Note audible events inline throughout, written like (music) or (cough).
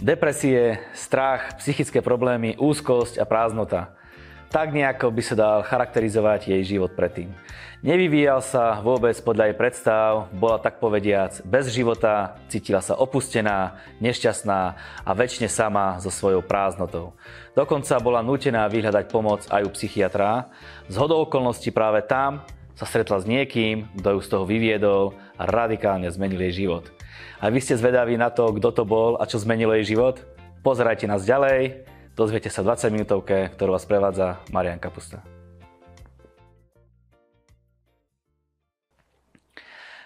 Depresie, strach, psychické problémy, úzkosť a prázdnota. Tak nejako by sa dal charakterizovať jej život predtým. Nevyvíjal sa vôbec podľa jej predstav, bola tak povediac bez života, cítila sa opustená, nešťastná a väčšine sama so svojou prázdnotou. Dokonca bola nutená vyhľadať pomoc aj u psychiatra. Z hodou okolností práve tam sa stretla s niekým, kto ju z toho vyviedol a radikálne zmenil jej život. A vy ste zvedaví na to, kto to bol a čo zmenilo jej život? Pozerajte nás ďalej, dozviete sa 20 minútovke, ktorú vás prevádza Marian Kapusta.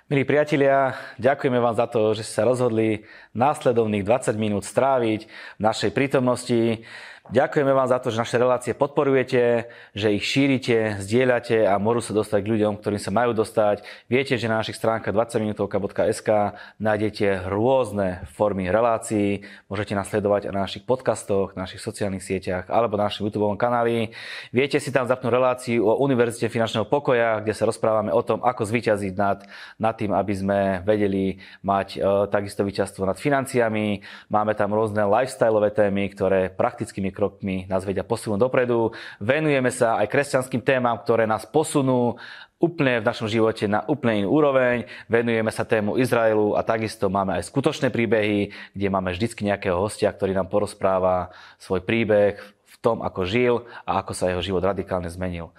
Milí priatelia, ďakujeme vám za to, že ste sa rozhodli následovných 20 minút stráviť v našej prítomnosti. Ďakujeme vám za to, že naše relácie podporujete, že ich šírite, zdieľate a môžu sa dostať k ľuďom, ktorým sa majú dostať. Viete, že na našich stránkach 20minutovka.sk nájdete rôzne formy relácií. Môžete nás sledovať na našich podcastoch, na našich sociálnych sieťach alebo na našom YouTube kanáli. Viete si tam zapnúť reláciu o Univerzite finančného pokoja, kde sa rozprávame o tom, ako zvíťaziť nad, nad tým, aby sme vedeli mať e, takisto víťazstvo nad financiami. Máme tam rôzne lifestyleové témy, ktoré praktickými krokmi nás vedia posunúť dopredu. Venujeme sa aj kresťanským témam, ktoré nás posunú úplne v našom živote na úplne inú úroveň. Venujeme sa tému Izraelu a takisto máme aj skutočné príbehy, kde máme vždycky nejakého hostia, ktorý nám porozpráva svoj príbeh v tom, ako žil a ako sa jeho život radikálne zmenil.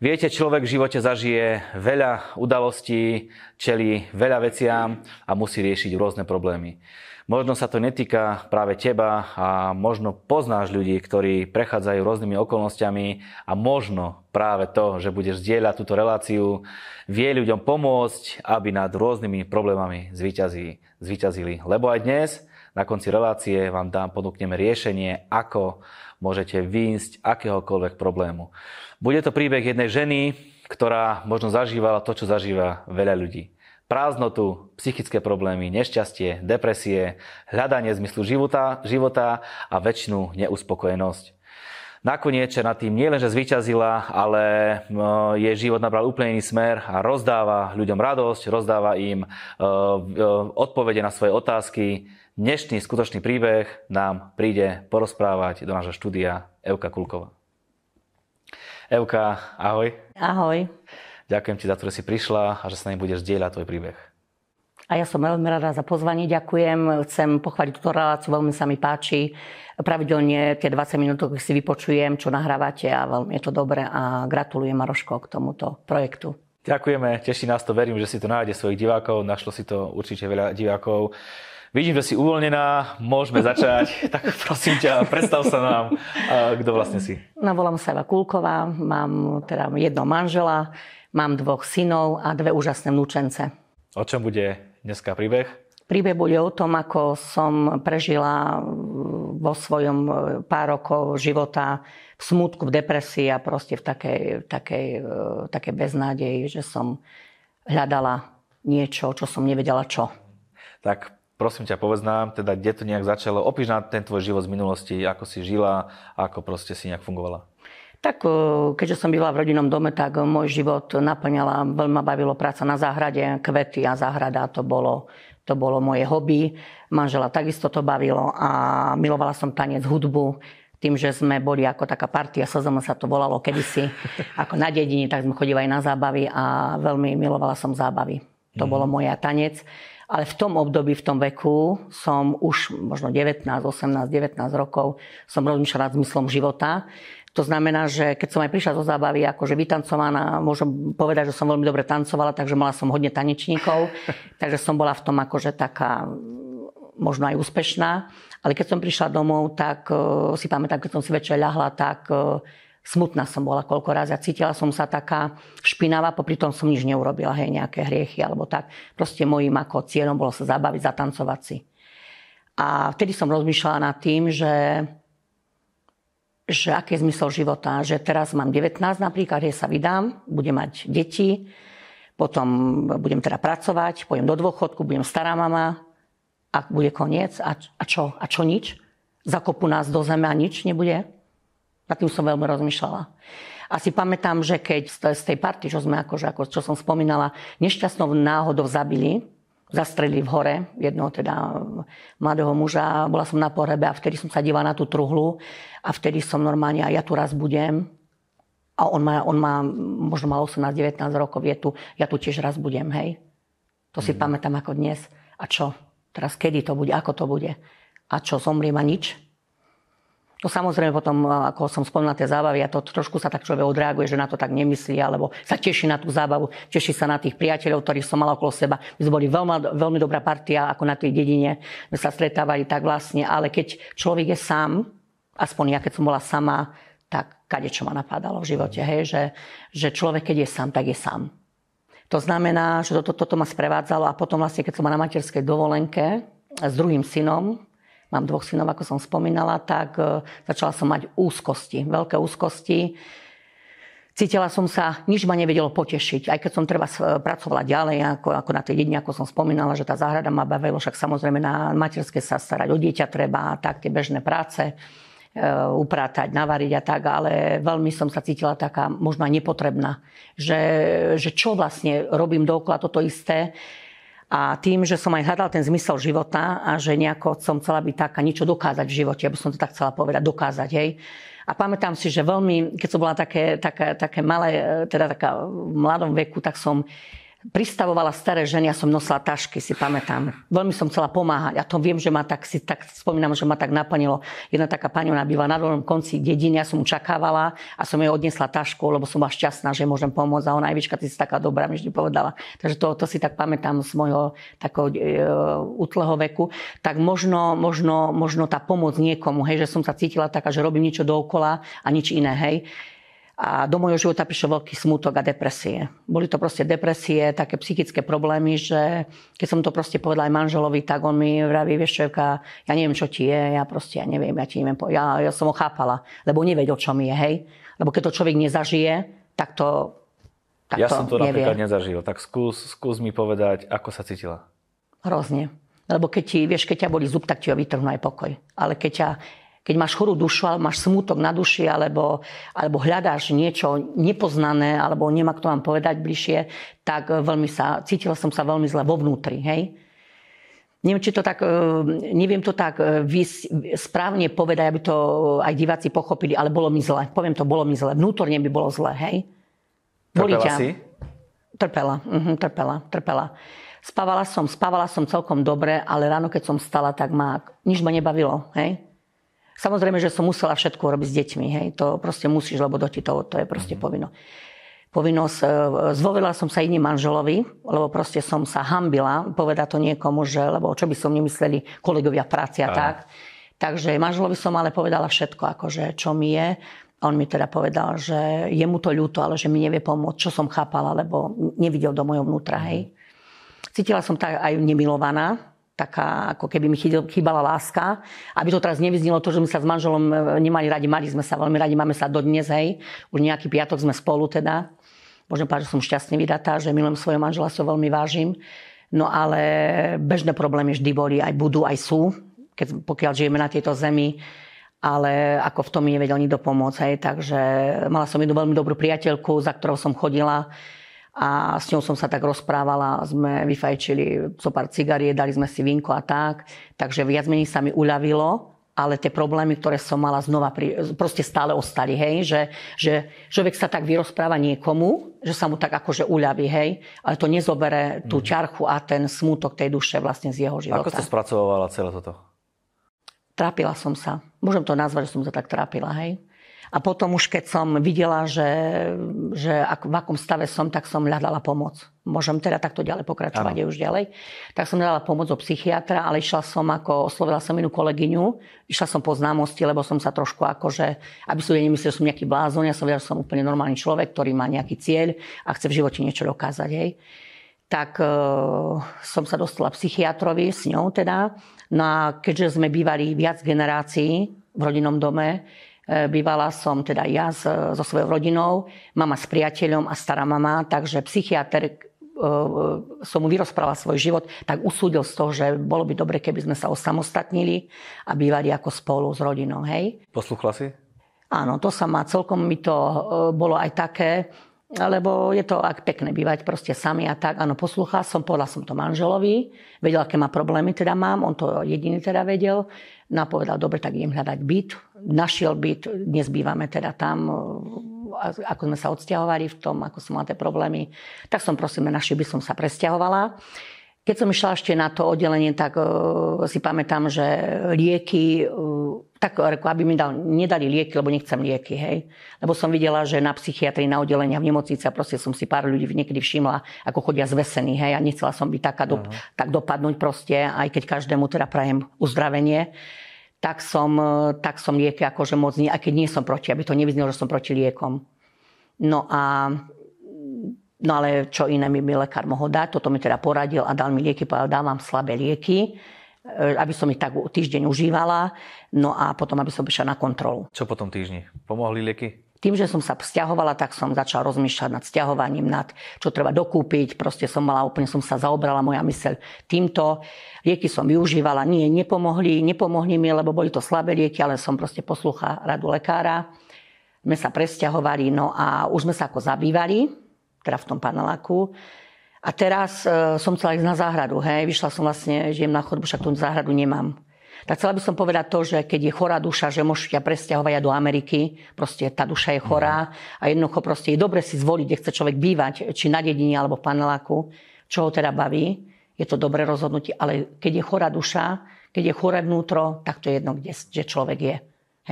Viete, človek v živote zažije veľa udalostí, čelí veľa veciam a musí riešiť rôzne problémy. Možno sa to netýka práve teba a možno poznáš ľudí, ktorí prechádzajú rôznymi okolnostiami a možno práve to, že budeš zdieľať túto reláciu, vie ľuďom pomôcť, aby nad rôznymi problémami zvíťazili. zvíťazili. Lebo aj dnes na konci relácie vám dám, ponúkneme riešenie, ako môžete výjsť akéhokoľvek problému. Bude to príbeh jednej ženy, ktorá možno zažívala to, čo zažíva veľa ľudí prázdnotu, psychické problémy, nešťastie, depresie, hľadanie zmyslu života, života a väčšinu neuspokojenosť. Nakoniec nad tým nie len, že zvyťazila, ale jej život nabral úplne iný smer a rozdáva ľuďom radosť, rozdáva im odpovede na svoje otázky. Dnešný skutočný príbeh nám príde porozprávať do nášho štúdia Euka Kulková. Euka, ahoj. Ahoj. Ďakujem ti za to, že si prišla a že sa nami budeš zdieľať tvoj príbeh. A ja som veľmi rada za pozvanie, ďakujem. Chcem pochváliť túto reláciu, veľmi sa mi páči. Pravidelne tie 20 minút si vypočujem, čo nahrávate a veľmi je to dobré a gratulujem Maroško k tomuto projektu. Ďakujeme, teší nás to, verím, že si to nájde svojich divákov, našlo si to určite veľa divákov. Vidím, že si uvoľnená, môžeme začať. (laughs) tak prosím ťa, predstav sa nám, kto vlastne si. No, volám sa Eva Kulková, mám teda jedno manžela, Mám dvoch synov a dve úžasné vnúčence. O čom bude dneska príbeh? Príbeh bude o tom, ako som prežila vo svojom e, pár rokov života v smutku, v depresii a proste v takej, takej, e, takej beznádeji, že som hľadala niečo, čo som nevedela čo. Tak prosím ťa, povedz nám, teda, kde to nejak začalo. Opíš nám ten tvoj život z minulosti, ako si žila, ako proste si nejak fungovala. Tak keďže som byla v rodinnom dome, tak môj život naplňala, veľmi ma bavilo práca na záhrade, kvety a záhrada, to bolo, to bolo moje hobby. Manžela takisto to bavilo a milovala som tanec, hudbu. Tým, že sme boli ako taká partia, SZM sa to volalo kedysi, (laughs) ako na dedine, tak sme chodili aj na zábavy a veľmi milovala som zábavy. To mm. bolo moja tanec. Ale v tom období, v tom veku som už možno 19, 18, 19 rokov som rozmýšľala zmyslom života to znamená, že keď som aj prišla zo zábavy akože vytancovaná, môžem povedať, že som veľmi dobre tancovala, takže mala som hodne tanečníkov, (laughs) takže som bola v tom akože taká možno aj úspešná. Ale keď som prišla domov, tak uh, si pamätám, keď som si večer ľahla, tak uh, smutná som bola koľko razy a cítila som sa taká špinavá, popri tom som nič neurobila, hej, nejaké hriechy alebo tak. Proste mojím ako cieľom bolo sa zabaviť, zatancovať si. A vtedy som rozmýšľala nad tým, že že aký je zmysel života, že teraz mám 19 napríklad, že sa vydám, budem mať deti, potom budem teda pracovať, pôjdem do dôchodku, budem stará mama a bude koniec. A, a čo? A čo nič? Zakopú nás do zeme a nič nebude? Nad tým som veľmi rozmýšľala. A si pamätám, že keď z tej party, čo sme akože, ako, čo som spomínala, nešťastnou náhodou zabili zastrelili v hore jednoho teda mladého muža. Bola som na porebe a vtedy som sa dívala na tú truhlu a vtedy som normálne, a ja tu raz budem. A on má, on má možno má 18-19 rokov, je tu, ja tu tiež raz budem, hej. To si mm. pamätám ako dnes. A čo? Teraz kedy to bude, ako to bude? A čo, zomriem a nič? No samozrejme potom, ako som spomínala tie zábavy, a to trošku sa tak človek odreaguje, že na to tak nemyslí, alebo sa teší na tú zábavu, teší sa na tých priateľov, ktorých som mala okolo seba. My sme boli veľmi, veľmi dobrá partia, ako na tej dedine, sme sa stretávali tak vlastne, ale keď človek je sám, aspoň ja keď som bola sama, tak kade čo ma napádalo v živote, hej, že, že človek keď je sám, tak je sám. To znamená, že toto, toto ma sprevádzalo a potom vlastne, keď som na materskej dovolenke s druhým synom, mám dvoch synov, ako som spomínala, tak e, začala som mať úzkosti, veľké úzkosti. Cítila som sa, nič ma nevedelo potešiť. Aj keď som treba e, pracovala ďalej, ako, ako na tej dedine, ako som spomínala, že tá záhrada ma bavila, však samozrejme na materské sa starať o dieťa treba, tak tie bežné práce, e, upratať, navariť a tak, ale veľmi som sa cítila taká možno nepotrebná. Že, že čo vlastne robím dookola toto isté, a tým, že som aj hľadala ten zmysel života a že nejako som chcela byť taká, niečo dokázať v živote, aby som to tak chcela povedať, dokázať, hej. A pamätám si, že veľmi, keď som bola také, také, také malé, teda taká v mladom veku, tak som pristavovala staré ženy, ja som nosila tašky, si pamätám. Veľmi som chcela pomáhať a to viem, že ma tak, si tak spomínam, že ma tak naplnilo. Jedna taká pani, ona býva na dolnom konci dediny, ja som čakávala a som jej odnesla tašku, lebo som bola šťastná, že môžem pomôcť a ona aj ty si taká dobrá, mi vždy povedala. Takže to, to si tak pamätám z môjho takého e, útleho veku. Tak možno, možno, možno tá pomoc niekomu, hej, že som sa cítila taká, že robím niečo dookola a nič iné, hej a do môjho života prišiel veľký smútok a depresie. Boli to proste depresie, také psychické problémy, že keď som to proste povedala aj manželovi, tak on mi vraví, vieš čo, ja neviem, čo ti je, ja proste, ja neviem, ja ti neviem, ja, ja som ho chápala, lebo nevedel, čo mi je, hej. Lebo keď to človek nezažije, tak to tak Ja to som to nevie. napríklad nezažil, tak skús, skús mi povedať, ako sa cítila. Hrozne. Lebo keď ti, vieš, keď ťa boli zub, tak ti ho vytrhnú aj pokoj. Ale keď ťa keď máš chorú dušu, alebo máš smútok na duši, alebo, alebo hľadáš niečo nepoznané, alebo nemá kto vám povedať bližšie, tak veľmi sa, cítila som sa veľmi zle vo vnútri, hej. Neviem, či to tak, e, neviem to tak e, správne povedať, aby to aj diváci pochopili, ale bolo mi zle. Poviem to, bolo mi zle. Vnútorne by bolo zle, hej. Trpela ťa? si? Trpela, uh-huh, trpela, trpela. Spávala som, spávala som celkom dobre, ale ráno, keď som stala, tak ma, nič ma nebavilo, hej. Samozrejme, že som musela všetko robiť s deťmi. Hej. To proste musíš, lebo doti to, to je proste mm. povinno. Povinnosť. E, zvolila som sa iným manželovi, lebo proste som sa hambila povedať to niekomu, že, lebo čo by som nemysleli kolegovia práci a, a tak. Takže manželovi som ale povedala všetko, akože čo mi je. On mi teda povedal, že je mu to ľúto, ale že mi nevie pomôcť, čo som chápala, lebo nevidel do mojho vnútra. Hej. Mhm. Cítila som tak aj nemilovaná, taká, ako keby mi chýbala láska. Aby to teraz nevyznilo to, že sme sa s manželom e, nemali radi, mali sme sa veľmi radi, máme sa dodnes, hej. Už nejaký piatok sme spolu teda. Môžem povedať, že som šťastne vydatá, že milujem svojho manžela, so veľmi vážim. No ale bežné problémy vždy boli, aj budú, aj sú, keď, pokiaľ žijeme na tejto zemi ale ako v tom mi nevedel nikto pomôcť. Hej. Takže mala som jednu veľmi dobrú priateľku, za ktorou som chodila a s ňou som sa tak rozprávala, sme vyfajčili so pár cigarie, dali sme si vinko a tak, takže viac menej sa mi uľavilo, ale tie problémy, ktoré som mala znova, pri, proste stále ostali, hej, že, že človek sa tak vyrozpráva niekomu, že sa mu tak akože uľaví, hej, ale to nezobere tú mhm. ťarchu a ten smútok tej duše vlastne z jeho života. Ako ste spracovala celé toto? Trápila som sa. Môžem to nazvať, že som sa tak trápila, hej. A potom už keď som videla, že, že ak, v akom stave som, tak som hľadala pomoc. Môžem teda takto ďalej pokračovať aj už ďalej. Tak som hľadala pomoc od psychiatra, ale išla som ako, oslovila som inú kolegyňu, išla som po známosti, lebo som sa trošku akože, aby som nemyslel, že som nejaký blázon, ja som vedela, že som úplne normálny človek, ktorý má nejaký cieľ a chce v živote niečo dokázať. Hej tak e, som sa dostala psychiatrovi s ňou teda. No a keďže sme bývali viac generácií v rodinnom dome, bývala som teda ja so svojou rodinou, mama s priateľom a stará mama, takže psychiatr e, som mu vyrozprával svoj život, tak usúdil z toho, že bolo by dobre, keby sme sa osamostatnili a bývali ako spolu s rodinou. Hej? Posluchla si? Áno, to sa ma, celkom mi to e, bolo aj také, lebo je to ak pekné bývať proste sami a tak. Áno, poslúchal som, povedal som to manželovi, vedel, aké má problémy teda mám, on to jediný teda vedel. No povedal, dobre, tak idem hľadať byt. Našiel byt, dnes bývame teda tam, ako sme sa odsťahovali v tom, ako som mal tie problémy. Tak som prosím, naši by som sa presťahovala. Keď som išla ešte na to oddelenie, tak uh, si pamätám, že lieky, uh, tak aby mi dal, nedali lieky, lebo nechcem lieky, hej. Lebo som videla, že na psychiatrii, na oddelenia v nemocnici, a proste som si pár ľudí niekedy všimla, ako chodia zvesení, hej. A nechcela som byť taká, do, uh-huh. tak dopadnúť proste, aj keď každému teda prajem uzdravenie tak som, tak som lieky akože moc nie, aj keď nie som proti, aby to nevyznelo, že som proti liekom. No a No ale čo iné mi, mi lekár mohol dať, toto mi teda poradil a dal mi lieky, povedal, dávam slabé lieky, e, aby som ich tak týždeň užívala, no a potom, aby som prišla na kontrolu. Čo po tom týždni? Pomohli lieky? Tým, že som sa vzťahovala, tak som začala rozmýšľať nad vzťahovaním, nad čo treba dokúpiť. Proste som mala, úplne som sa zaobrala moja myseľ týmto. Lieky som využívala, nie, nepomohli, nepomohli mi, lebo boli to slabé lieky, ale som proste poslúcha radu lekára. Sme sa presťahovali, no a už sme sa ako zabývali teda v tom paneláku. A teraz e, som chcela ísť na záhradu, hej, vyšla som vlastne, žijem na chodbu, však tú záhradu nemám. Tak chcela by som povedať to, že keď je chorá duša, že môžu ťa presťahovať do Ameriky, proste tá duša je chorá a jednoducho proste je dobre si zvoliť, kde chce človek bývať, či na dedine alebo v paneláku, čo ho teda baví, je to dobré rozhodnutie, ale keď je chorá duša, keď je choré vnútro, tak to je jedno, kde, kde človek je.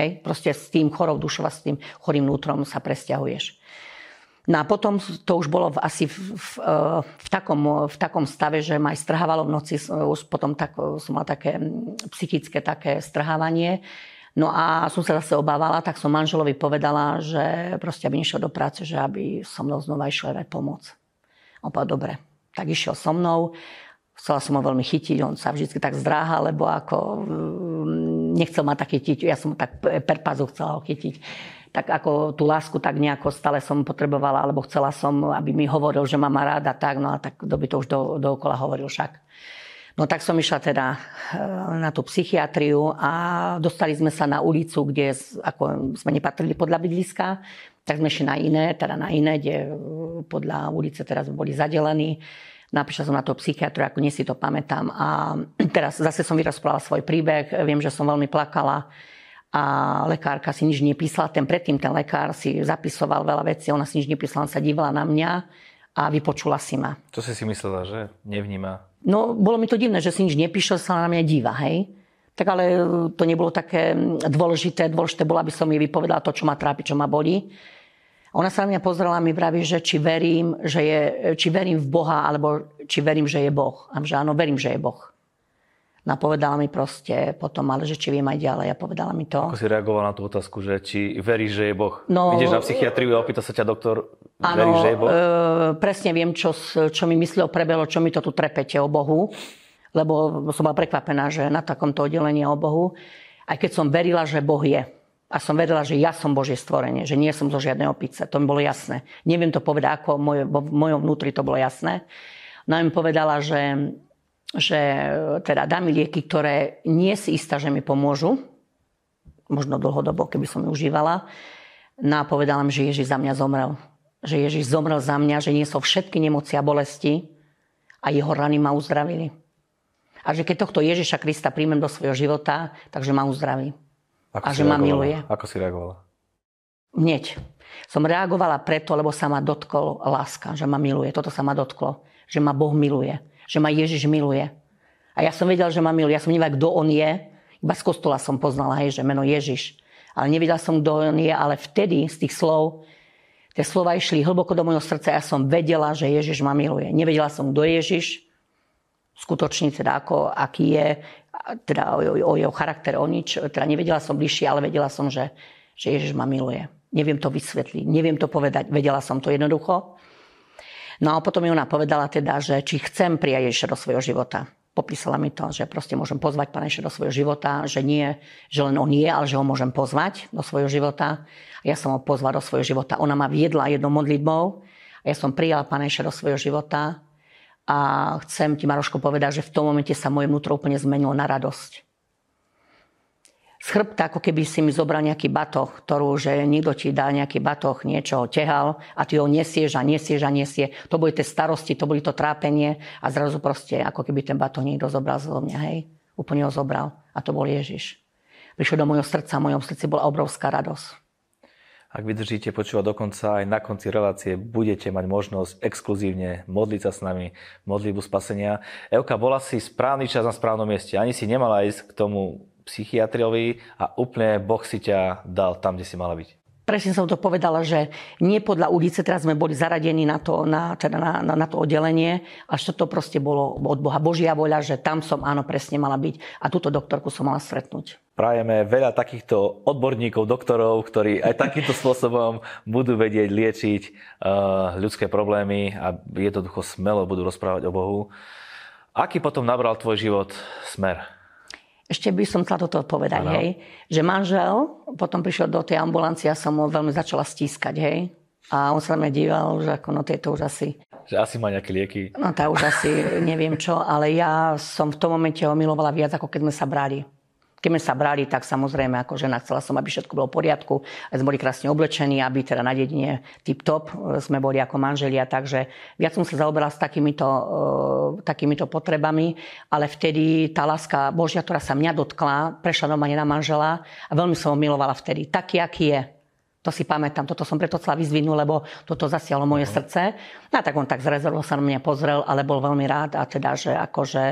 Hej? Proste s tým chorou dušou a s tým chorým vnútrom sa presťahuješ. No a potom to už bolo asi v, v, e, v, takom, v takom stave, že ma aj strhávalo v noci, už potom tak, som mal také psychické také strhávanie. No a som sa zase obávala, tak som manželovi povedala, že proste aby nešiel do práce, že aby so mnou znova išiel aj pomoc. On povedal, dobre. Tak išiel so mnou, chcela som ho veľmi chytiť, on sa vždy tak zdráha, lebo ako mm, nechcel ma tak chytiť, ja som tak per pazu chcela ho chytiť tak ako tú lásku tak nejako stále som potrebovala, alebo chcela som, aby mi hovoril, že ma má ráda, tak, no a tak kto by to už do, dookola hovoril však. No tak som išla teda eh, na tú psychiatriu a dostali sme sa na ulicu, kde ako sme nepatrili podľa bydliska, tak sme išli na iné, teda na iné, kde eh, podľa ulice teraz boli zadelení. Napíšla som na to psychiatru, ako nie si to pamätám. A (clears throat) teraz zase som vyrozprávala svoj príbeh. Viem, že som veľmi plakala a lekárka si nič nepísala. Ten predtým ten lekár si zapisoval veľa vecí, ona si nič nepísala, sa dívala na mňa a vypočula si ma. Čo si si myslela, že nevníma? No, bolo mi to divné, že si nič nepíše, sa na mňa díva, hej. Tak ale to nebolo také dôležité. Dôležité bolo, aby som jej vypovedala to, čo ma trápi, čo ma bolí. Ona sa na mňa pozrela a mi vraví, že či verím, že je, či verím v Boha, alebo či verím, že je Boh. A že áno, verím, že je Boh. No povedala mi proste potom, ale že či viem aj ďalej a povedala mi to. Ako si reagovala na tú otázku, že či veríš, že je Boh? No, Ideš na psychiatriu a opýta sa ťa doktor, áno, veríš, že je Boh? E, presne viem, čo, čo mi myslel prebelo, čo mi to tu trepete o Bohu. Lebo som bola prekvapená, že na takomto oddelení o Bohu. Aj keď som verila, že Boh je. A som verila, že ja som Božie stvorenie, že nie som zo žiadnej opice. To mi bolo jasné. Neviem to povedať, ako v mojom vnútri to bolo jasné. No a mi povedala, že že teda dá mi lieky, ktoré nie si istá, že mi pomôžu, možno dlhodobo, keby som ju užívala. No a povedala mi, že Ježiš za mňa zomrel. Že Ježiš zomrel za mňa, že nie sú všetky nemoci a bolesti a jeho rany ma uzdravili. A že keď tohto Ježiša Krista príjmem do svojho života, takže ma uzdraví. Ako a že reagovala? ma miluje. Ako si reagovala? Hneď. Som reagovala preto, lebo sa ma dotkol láska, že ma miluje. Toto sa ma dotklo. Že ma Boh miluje že ma Ježiš miluje. A ja som vedela, že ma miluje. Ja som nevedela, kto on je. Iba z kostola som poznala, hej, že meno Ježiš. Ale nevedela som, kto on je, ale vtedy z tých slov, tie slova išli hlboko do môjho srdca. Ja som vedela, že Ježiš ma miluje. Nevedela som, kto je Ježiš, skutočne teda ako, aký je, teda o, o jeho charakter, o nič. Teda nevedela som bližšie, ale vedela som, že, že Ježiš ma miluje. Neviem to vysvetliť, neviem to povedať. Vedela som to jednoducho. No a potom mi ona povedala teda, že či chcem prijať Ježiša do svojho života. Popísala mi to, že proste môžem pozvať Pána Ježiša do svojho života, že nie, že len on je, ale že ho môžem pozvať do svojho života. Ja som ho pozvala do svojho života. Ona ma viedla jednou modlitbou a ja som prijala Pána Ježiša do svojho života. A chcem ti, Maroško, povedať, že v tom momente sa moje vnútro úplne zmenilo na radosť. Z chrbta, ako keby si mi zobral nejaký batoh, ktorú, že niekto ti dá nejaký batoh, niečo tehal a ty ho nesieš a nesieš a nesie. To boli tie starosti, to boli to trápenie a zrazu proste, ako keby ten batoh niekto zobral zo mňa, hej. Úplne ho zobral a to bol Ježiš. Prišiel do mojho srdca, v mojom srdci bola obrovská radosť. Ak vydržíte počúvať dokonca, aj na konci relácie budete mať možnosť exkluzívne modliť sa s nami, modlitbu spasenia. Evka, bola si správny čas na správnom mieste. Ani si nemala ísť k tomu psychiatriovi a úplne Boh si ťa dal tam, kde si mala byť. Presne som to povedala, že nie podľa ulice, teraz sme boli zaradení na to, na, teda na, na, na to oddelenie, až to proste bolo od Boha Božia voľa, že tam som áno presne mala byť a túto doktorku som mala stretnúť. Prajeme veľa takýchto odborníkov, doktorov, ktorí aj takýmto spôsobom budú vedieť liečiť uh, ľudské problémy a jednoducho smelo budú rozprávať o Bohu. Aký potom nabral tvoj život smer? Ešte by som chcela toto povedať, ano. hej. Že manžel potom prišiel do tej ambulancie a som ho veľmi začala stískať, hej. A on sa na mňa díval, že ako no tieto už asi... Že asi má nejaké lieky. No tá už asi neviem čo, ale ja som v tom momente ho milovala viac, ako keď sme sa brali. Keď sme sa brali, tak samozrejme ako žena chcela som, aby všetko bolo v poriadku. Sme boli krásne oblečení, aby teda na dedine tip-top e, sme boli ako manželia. Takže viac som sa zaoberala s takýmito, uh, takýmito potrebami, ale vtedy tá láska Božia, ktorá sa mňa dotkla, prešla normálne na manžela a veľmi som ho milovala vtedy. Taký, aký je. To si pamätám, toto som preto chcela vyzvinúť, lebo toto zasialo moje uh-huh. srdce. No a tak on tak zrezervo sa na mňa pozrel, ale bol veľmi rád a teda, že akože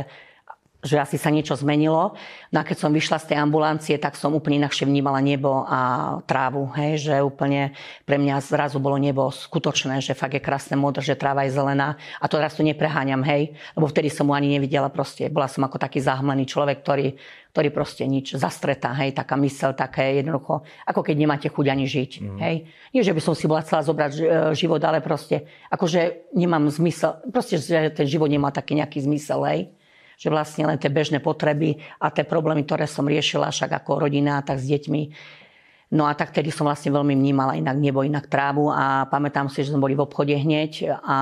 že asi sa niečo zmenilo. No a keď som vyšla z tej ambulancie, tak som úplne inakšie vnímala nebo a trávu. Hej, že úplne pre mňa zrazu bolo nebo skutočné, že fakt je krásne modré, že tráva je zelená. A to raz tu nepreháňam, hej, lebo vtedy som mu ani nevidela proste. Bola som ako taký zahmlený človek, ktorý, ktorý proste nič zastretá, hej, taká mysel, také jednoducho, ako keď nemáte chuť ani žiť, mm. hej. Nie, že by som si bola chcela zobrať e, život, ale proste, akože nemám zmysel, proste, že ten život nemá taký nejaký zmysel, hej že vlastne len tie bežné potreby a tie problémy, ktoré som riešila však ako rodina, tak s deťmi, No a tak tedy som vlastne veľmi vnímala inak nebo, inak trávu a pamätám si, že sme boli v obchode hneď a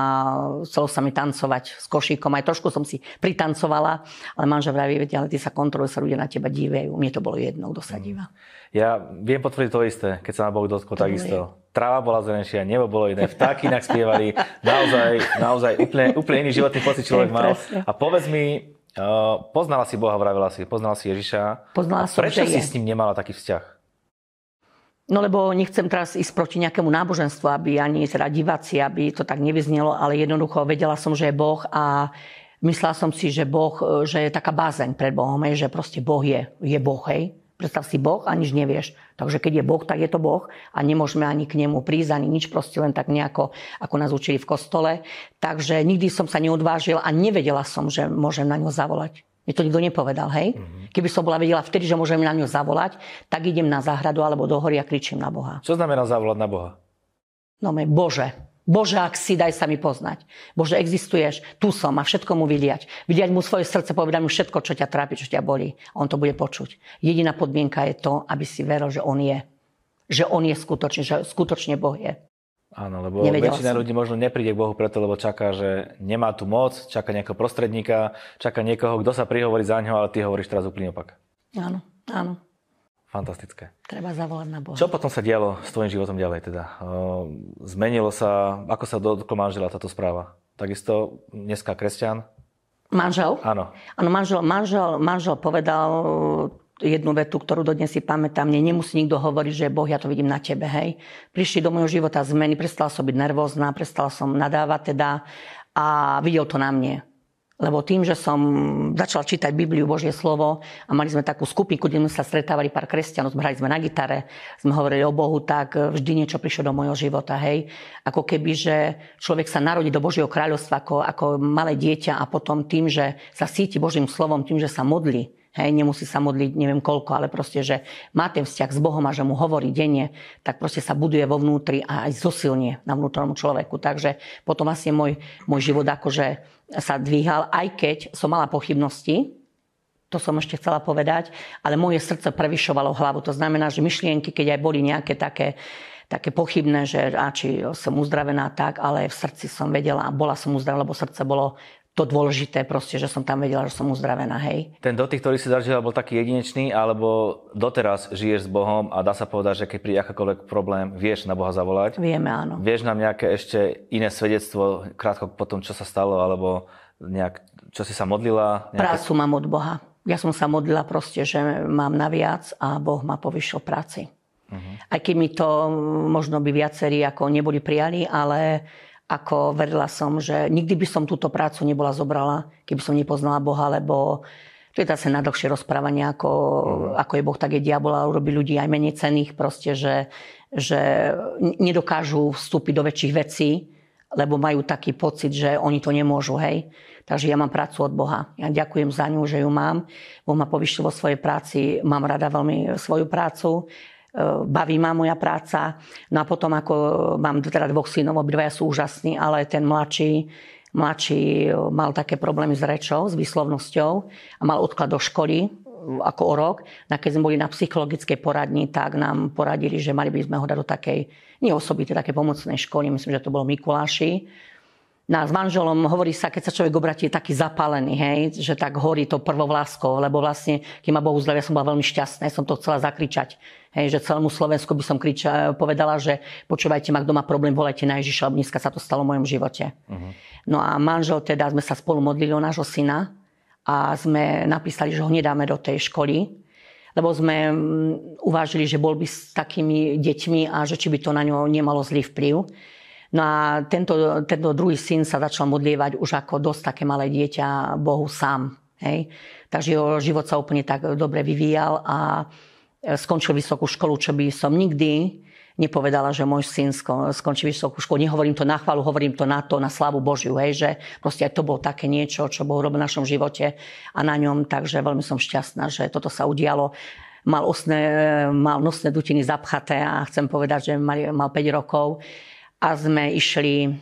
chcelo sa mi tancovať s košíkom. Aj trošku som si pritancovala, ale manžel vraví, ale ty sa kontroluje, sa ľudia na teba dívajú. Mne to bolo jedno, kto sa díva. Ja viem potvrdiť to isté, keď sa na Boh dotkol takisto. Tráva bola zelenšia, nebo bolo iné, vtáky inak spievali. Naozaj, naozaj úplne, úplne iný životný pocit človek (laughs) mal. A povedz mi, Uh, poznala si Boha, vravila si, poznala si Ježiša. Poznala som, Prečo si je. s ním nemala taký vzťah? No lebo nechcem teraz ísť proti nejakému náboženstvu, aby ani teda diváci, aby to tak nevyznelo, ale jednoducho vedela som, že je Boh a myslela som si, že Boh, že je taká bázeň pred Bohom, že proste Boh je, je Boh, hej. Predstav si Boh a nič nevieš. Takže keď je Boh, tak je to Boh a nemôžeme ani k nemu prísť, ani nič, proste len tak nejako, ako nás učili v kostole. Takže nikdy som sa neodvážil a nevedela som, že môžem na ňo zavolať. Mne to nikto nepovedal, hej? Mm-hmm. Keby som bola vedela vtedy, že môžem na ňo zavolať, tak idem na záhradu alebo do hory a kričím na Boha. Čo znamená zavolať na Boha? No, Bože, Bože, ak si, daj sa mi poznať. Bože, existuješ, tu som a všetko mu vyliať. Vyliať mu svoje srdce, povedať mu všetko, čo ťa trápi, čo ťa bolí. A on to bude počuť. Jediná podmienka je to, aby si veril, že on je. Že on je skutočne, že skutočne Boh je. Áno, lebo Nevedel väčšina som. ľudí možno nepríde k Bohu preto, lebo čaká, že nemá tu moc, čaká nejakého prostredníka, čaká niekoho, kto sa prihovorí za ňo, ale ty hovoríš teraz úplne opak. Áno, áno. Fantastické. Treba zavolať na Boha. Čo potom sa dialo s tvojim životom ďalej teda? Zmenilo sa, ako sa dotklo manžela táto správa? Takisto dneska kresťan? Manžel? Áno. Áno, manžel, manžel, manžel povedal jednu vetu, ktorú dodnes si pamätám. Mne nemusí nikto hovoriť, že Boh, ja to vidím na tebe, hej. Prišli do môjho života zmeny, prestala som byť nervózna, prestala som nadávať teda a videl to na mne lebo tým, že som začala čítať Bibliu, Božie slovo a mali sme takú skupinku, kde sme sa stretávali pár kresťanov, sme hrali sme na gitare, sme hovorili o Bohu, tak vždy niečo prišlo do môjho života, hej. Ako keby, že človek sa narodí do Božieho kráľovstva ako, ako malé dieťa a potom tým, že sa síti Božím slovom, tým, že sa modlí, Hej, nemusí sa modliť neviem koľko, ale proste, že má ten vzťah s Bohom a že mu hovorí denne, tak proste sa buduje vo vnútri a aj zosilnie na vnútornom človeku. Takže potom vlastne môj, môj život akože sa dvíhal, aj keď som mala pochybnosti, to som ešte chcela povedať, ale moje srdce prevyšovalo hlavu. To znamená, že myšlienky, keď aj boli nejaké také, také pochybné, že a či som uzdravená tak, ale v srdci som vedela a bola som uzdravená, lebo srdce bolo to dôležité proste, že som tam vedela, že som uzdravená, hej. Ten dotyk, ktorý si zažila, bol taký jedinečný, alebo doteraz žiješ s Bohom a dá sa povedať, že keď príde akákoľvek problém, vieš na Boha zavolať? Vieme, áno. Vieš nám nejaké ešte iné svedectvo, krátko po tom, čo sa stalo, alebo nejak, čo si sa modlila? Nejaké... Prácu mám od Boha. Ja som sa modlila proste, že mám naviac a Boh ma povyšil práci. Uh-huh. Aj keď mi to možno by viacerí ako neboli prijali, ale ako verila som, že nikdy by som túto prácu nebola zobrala, keby som nepoznala Boha, lebo to je zase na dlhšie rozprávanie, ako, mm. ako je Boh, tak je diabol a urobí ľudí aj menej cených, proste, že, že nedokážu vstúpiť do väčších vecí, lebo majú taký pocit, že oni to nemôžu, hej. Takže ja mám prácu od Boha. Ja ďakujem za ňu, že ju mám. Boh ma povyšil vo svojej práci, mám rada veľmi svoju prácu baví ma moja práca. No a potom, ako mám teda dvoch synov, obidvaja sú úžasní, ale ten mladší, mladší mal také problémy s rečou, s výslovnosťou a mal odklad do školy ako o rok. A keď sme boli na psychologickej poradni, tak nám poradili, že mali by sme ho dať do takej, nie osobite, také pomocnej školy, myslím, že to bolo Mikuláši No s manželom hovorí sa, keď sa človek obratí, je taký zapálený, hej, že tak horí to prvou láskou, lebo vlastne, keď ma Bohu zdravia, som bola veľmi šťastná, som to chcela zakričať. Hej, že celému Slovensku by som kriča, povedala, že počúvajte ma, kto má problém, volajte na Ježiša, lebo dneska sa to stalo v mojom živote. Uh-huh. No a manžel teda, sme sa spolu modlili o nášho syna a sme napísali, že ho nedáme do tej školy, lebo sme mm, uvážili, že bol by s takými deťmi a že či by to na ňo nemalo zlý vplyv. No a tento, tento druhý syn sa začal modlievať už ako dosť také malé dieťa Bohu sám. Hej? Takže jeho život sa úplne tak dobre vyvíjal a skončil vysokú školu, čo by som nikdy nepovedala, že môj syn skončí vysokú školu. Nehovorím to na chválu, hovorím to na to, na slávu Božiu, hej, že proste aj to bolo také niečo, čo robil v našom živote a na ňom, takže veľmi som šťastná, že toto sa udialo. Mal, osné, mal nosné dutiny zapchaté a chcem povedať, že mal, mal 5 rokov a sme išli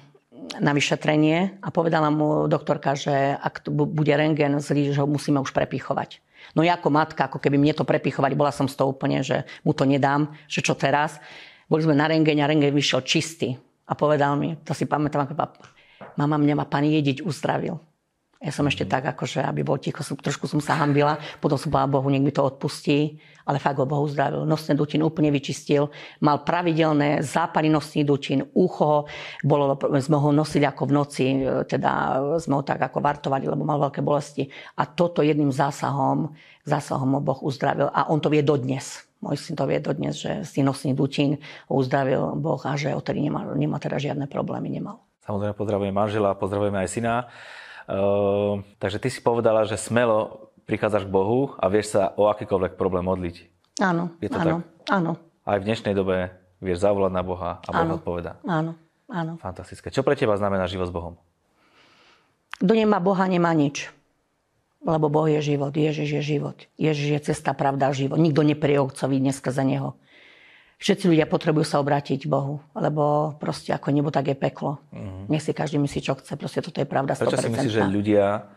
na vyšetrenie a povedala mu doktorka, že ak bude rengen zlý, že ho musíme už prepichovať. No ja ako matka, ako keby mne to prepichovali, bola som z toho úplne, že mu to nedám, že čo teraz. Boli sme na rengene a rengen vyšiel čistý. A povedal mi, to si pamätám ako mama mňa ma pán Jediť uzdravil. Ja som ešte tak, akože, aby bol ticho, trošku som sa hambila, potom som povedala Bohu, nech mi to odpustí, ale fakt ho Bohu zdravil. Nosné dutín úplne vyčistil, mal pravidelné zápaly nosných dutín, ucho, bolo, sme ho nosili ako v noci, e, teda sme ho tak ako vartovali, lebo mal veľké bolesti. A toto jedným zásahom, zásahom ho Boh uzdravil a on to vie dodnes. Môj syn to vie dodnes, že z tých nosných dutín ho uzdravil Boh a že odtedy nemá teda žiadne problémy, nemal. Samozrejme pozdravujeme manžela, pozdravujeme aj syna. Ehm, takže ty si povedala, že smelo prichádzaš k Bohu a vieš sa o akýkoľvek problém modliť. Áno, Je to áno, tak? áno. Aj v dnešnej dobe vieš zavolať na Boha a Boh odpoveda. Áno, áno. Fantastické. Čo pre teba znamená život s Bohom? Kto nemá Boha, nemá nič. Lebo Boh je život, Ježiš je život. Ježiš je cesta, pravda, život. Nikto neprie Otcovi dneska za Neho všetci ľudia potrebujú sa obrátiť k Bohu, lebo proste ako nebo, tak je peklo. Mm-hmm. Nech si každý myslí, čo chce, proste toto je pravda 100%. Prečo si myslíš, že ľudia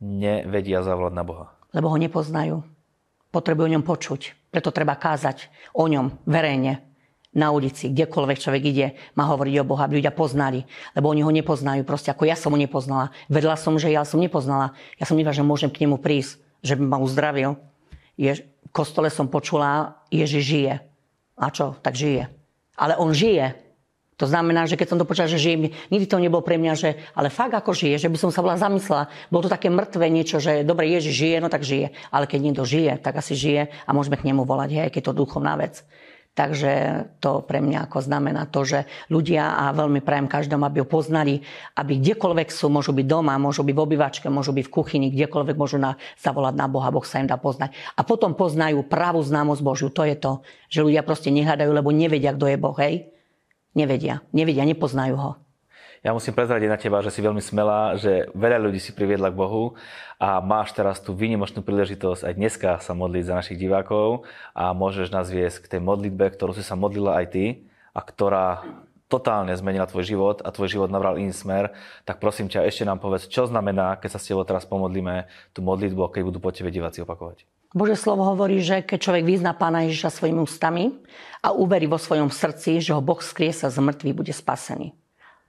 nevedia zavolať na Boha? Lebo ho nepoznajú. Potrebujú o ňom počuť. Preto treba kázať o ňom verejne na ulici, kdekoľvek človek ide, má hovoriť o Boha, aby ľudia poznali. Lebo oni ho nepoznajú, proste ako ja som ho nepoznala. Vedela som, že ja som nepoznala. Ja som nevedela, že môžem k nemu prísť, že by ma uzdravil. Je, v kostole som počula, Ježiš žije. A čo? Tak žije. Ale on žije. To znamená, že keď som to počula, že žije, nikdy to nebolo pre mňa, že ale fakt ako žije, že by som sa bola zamyslela. Bolo to také mŕtve niečo, že dobre, Ježiš žije, no tak žije. Ale keď niekto žije, tak asi žije a môžeme k nemu volať, hej, keď to duchovná vec. Takže to pre mňa ako znamená to, že ľudia, a veľmi prajem každému, aby ho poznali, aby kdekoľvek sú, môžu byť doma, môžu byť v obývačke, môžu byť v kuchyni, kdekoľvek môžu na, zavolať na Boha, Boh sa im dá poznať. A potom poznajú pravú známosť Božiu. To je to, že ľudia proste nehľadajú, lebo nevedia, kto je Boh, hej? Nevedia, nevedia, nepoznajú ho. Ja musím prezradiť na teba, že si veľmi smelá, že veľa ľudí si priviedla k Bohu a máš teraz tú výnimočnú príležitosť aj dneska sa modliť za našich divákov a môžeš nás viesť k tej modlitbe, ktorú si sa modlila aj ty a ktorá totálne zmenila tvoj život a tvoj život nabral iný smer, tak prosím ťa, ešte nám povedz, čo znamená, keď sa s tebou teraz pomodlíme tú modlitbu, keď budú po tebe diváci opakovať. Bože slovo hovorí, že keď človek vyzná Pána Ježiša svojimi ústami a uverí vo svojom srdci, že ho Boh skrie sa z mŕtvych, bude spasený.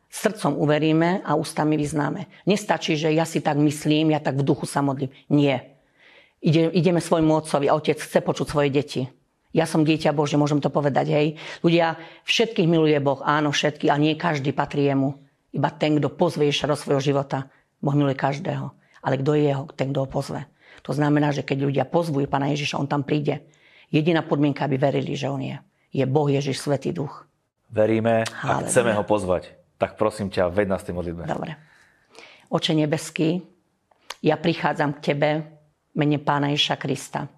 Srdcom uveríme a ústami vyznáme. Nestačí, že ja si tak myslím, ja tak v duchu sa modlím. Nie. Ide, ideme svojmu otcovi a otec chce počuť svoje deti. Ja som dieťa Bože, môžem to povedať, hej. Ľudia, všetkých miluje Boh, áno, všetky, a nie každý patrí jemu. Iba ten, kto pozve Ježiša do svojho života. Boh miluje každého. Ale kto je jeho, ten, kto ho pozve. To znamená, že keď ľudia pozvujú Pána Ježiša, on tam príde. Jediná podmienka, aby verili, že on je. Je Boh Ježiš, Svetý Duch. Veríme a chceme ho pozvať. Tak prosím ťa, ved nás tej modlitbe. Dobre. Oče nebeský, ja prichádzam k Tebe mene Pána Ježiša Krista.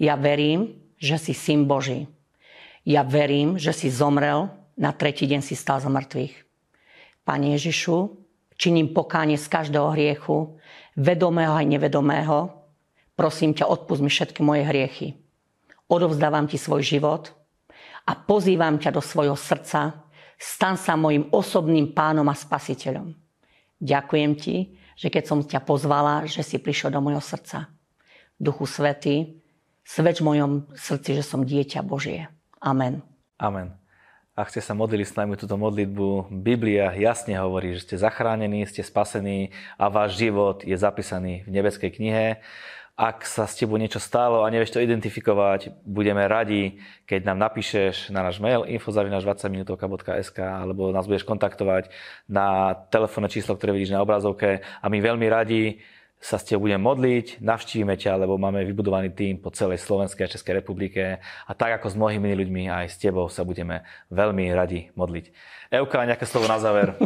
Ja verím, že si Syn Boží. Ja verím, že si zomrel, na tretí deň si stal z mŕtvych. Pane Ježišu, činím pokánie z každého hriechu, vedomého aj nevedomého, Prosím ťa, odpust mi všetky moje hriechy. Odovzdávam ti svoj život a pozývam ťa do svojho srdca. Stan sa mojim osobným pánom a spasiteľom. Ďakujem ti, že keď som ťa pozvala, že si prišiel do mojho srdca. Duchu Svety, svedč v mojom srdci, že som dieťa Božie. Amen. Amen. Ak ste sa modlili s nami túto modlitbu, Biblia jasne hovorí, že ste zachránení, ste spasení a váš život je zapísaný v nebeskej knihe. Ak sa s tebou niečo stalo a nevieš to identifikovať, budeme radi, keď nám napíšeš na náš mail info.20minutovka.sk alebo nás budeš kontaktovať na telefónne číslo, ktoré vidíš na obrazovke a my veľmi radi sa s tebou budeme modliť, navštívime ťa, lebo máme vybudovaný tým po celej Slovenskej a Českej republike a tak ako s mnohými ľuďmi aj s tebou sa budeme veľmi radi modliť. Euka, nejaké slovo na záver.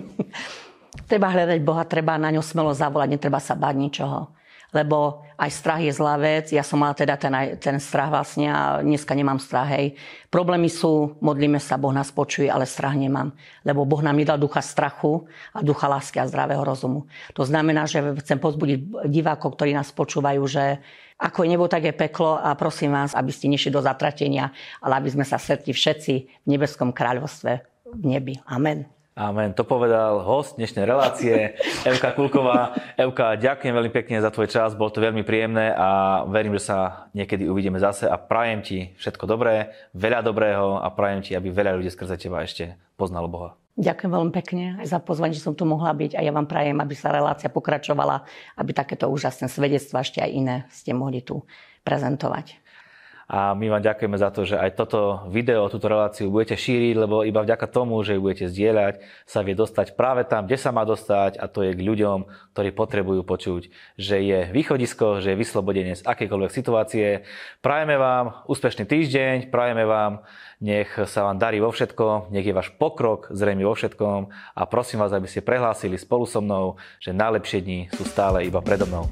(laughs) treba hľadať Boha, treba na ňo smelo zavolať, netreba sa báť ničoho lebo aj strach je zlá vec. Ja som mala teda ten, ten strach vlastne a dneska nemám strach. Hej. Problémy sú, modlíme sa, Boh nás počuje, ale strach nemám. Lebo Boh nám nedal ducha strachu a ducha lásky a zdravého rozumu. To znamená, že chcem pozbudiť divákov, ktorí nás počúvajú, že ako je nebo, tak je peklo a prosím vás, aby ste nešli do zatratenia, ale aby sme sa stretli všetci v nebeskom kráľovstve v nebi. Amen. Amen. To povedal host dnešnej relácie, Evka Kulková. Evka, ďakujem veľmi pekne za tvoj čas, bolo to veľmi príjemné a verím, že sa niekedy uvidíme zase a prajem ti všetko dobré, veľa dobrého a prajem ti, aby veľa ľudí skrze teba ešte poznalo Boha. Ďakujem veľmi pekne aj za pozvanie, že som tu mohla byť a ja vám prajem, aby sa relácia pokračovala, aby takéto úžasné svedectva ešte aj iné ste mohli tu prezentovať. A my vám ďakujeme za to, že aj toto video, túto reláciu budete šíriť, lebo iba vďaka tomu, že ju budete zdieľať, sa vie dostať práve tam, kde sa má dostať a to je k ľuďom, ktorí potrebujú počuť, že je východisko, že je vyslobodenie z akejkoľvek situácie. Prajeme vám úspešný týždeň, prajeme vám, nech sa vám darí vo všetkom, nech je váš pokrok zrejme vo všetkom a prosím vás, aby ste prehlásili spolu so mnou, že najlepšie dni sú stále iba predo mnou.